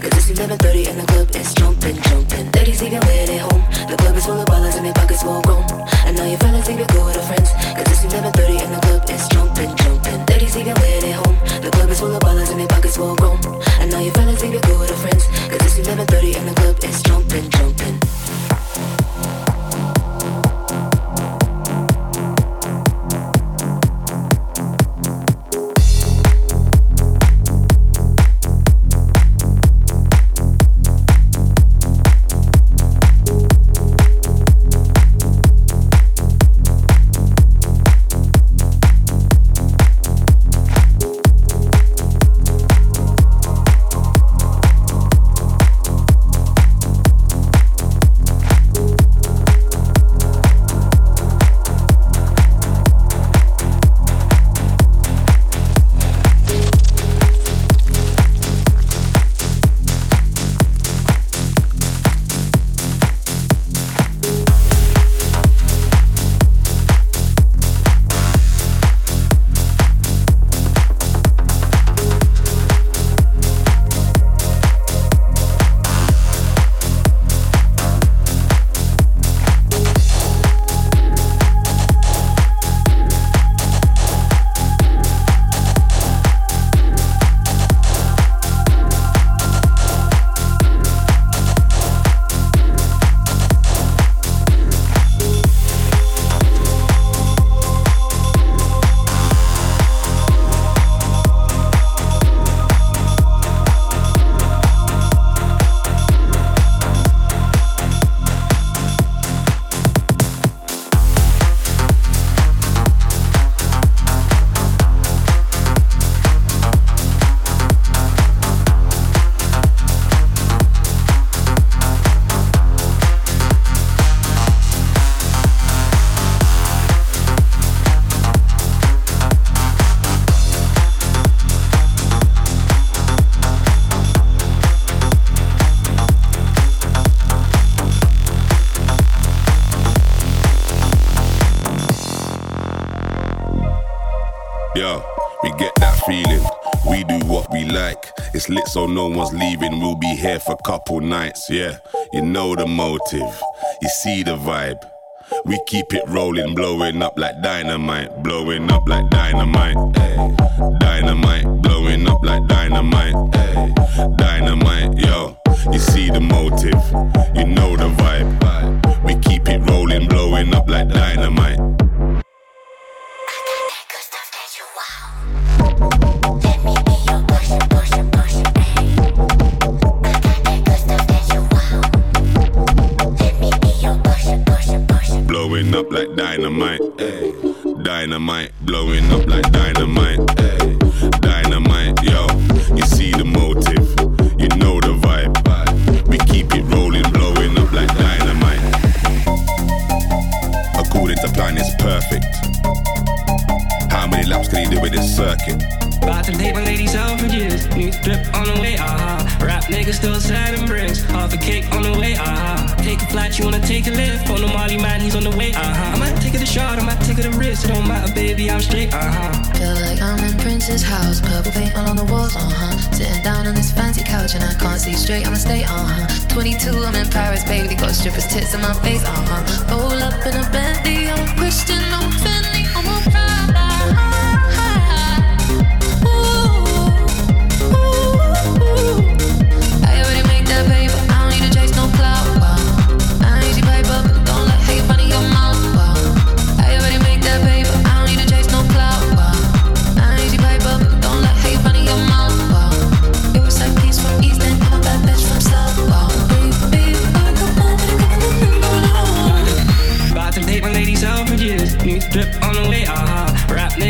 Cause it's 11.30 and the club is jumping, jumping. Ladies leave your lady home. The club is full of ballers and their pockets full grown. And now your fellas leave your girl with her friends. Cause it's 11.30 and the club is jumping, jumping. Ladies leave your lady home. The club is full of ballers and their pockets full grown. And now your fellas leave your girl with her friends. Cause it's 11.30 and the club is jumping, jumping. It's lit, so no one's leaving. We'll be here for couple nights. Yeah, you know the motive. You see the vibe. We keep it rolling, blowing up like dynamite, blowing up like dynamite. Ay. Dynamite, blowing up like dynamite. Ay. Dynamite, yo. You see the motive, you know the vibe. We keep it rolling, blowing up like dynamite. Blowing up like dynamite. Dynamite, blowing up like dynamite. Dynamite, yo. You see the motive, you know the vibe. We keep it rolling, blowing up like dynamite. According to plan, it's perfect. How many laps can he do with this circuit? About to take my ladies out for years. New drip on the way, ah. uh Rap niggas still sliding bricks. Half a cake on the way, ah. uh Take a flight, you wanna take a lift. On the Molly man, he's on the way, uh huh. I might take it a shot, I might take it a risk. It don't matter, baby, I'm straight, uh huh. Feel like I'm in Prince's house, purple paint all on the walls, uh huh. Sitting down on this fancy couch and I can't see straight, I'ma stay, uh huh. 22, I'm in Paris, baby, got strippers' tits in my face, uh huh. Roll up in a Bentley, I'm a Christian, I'm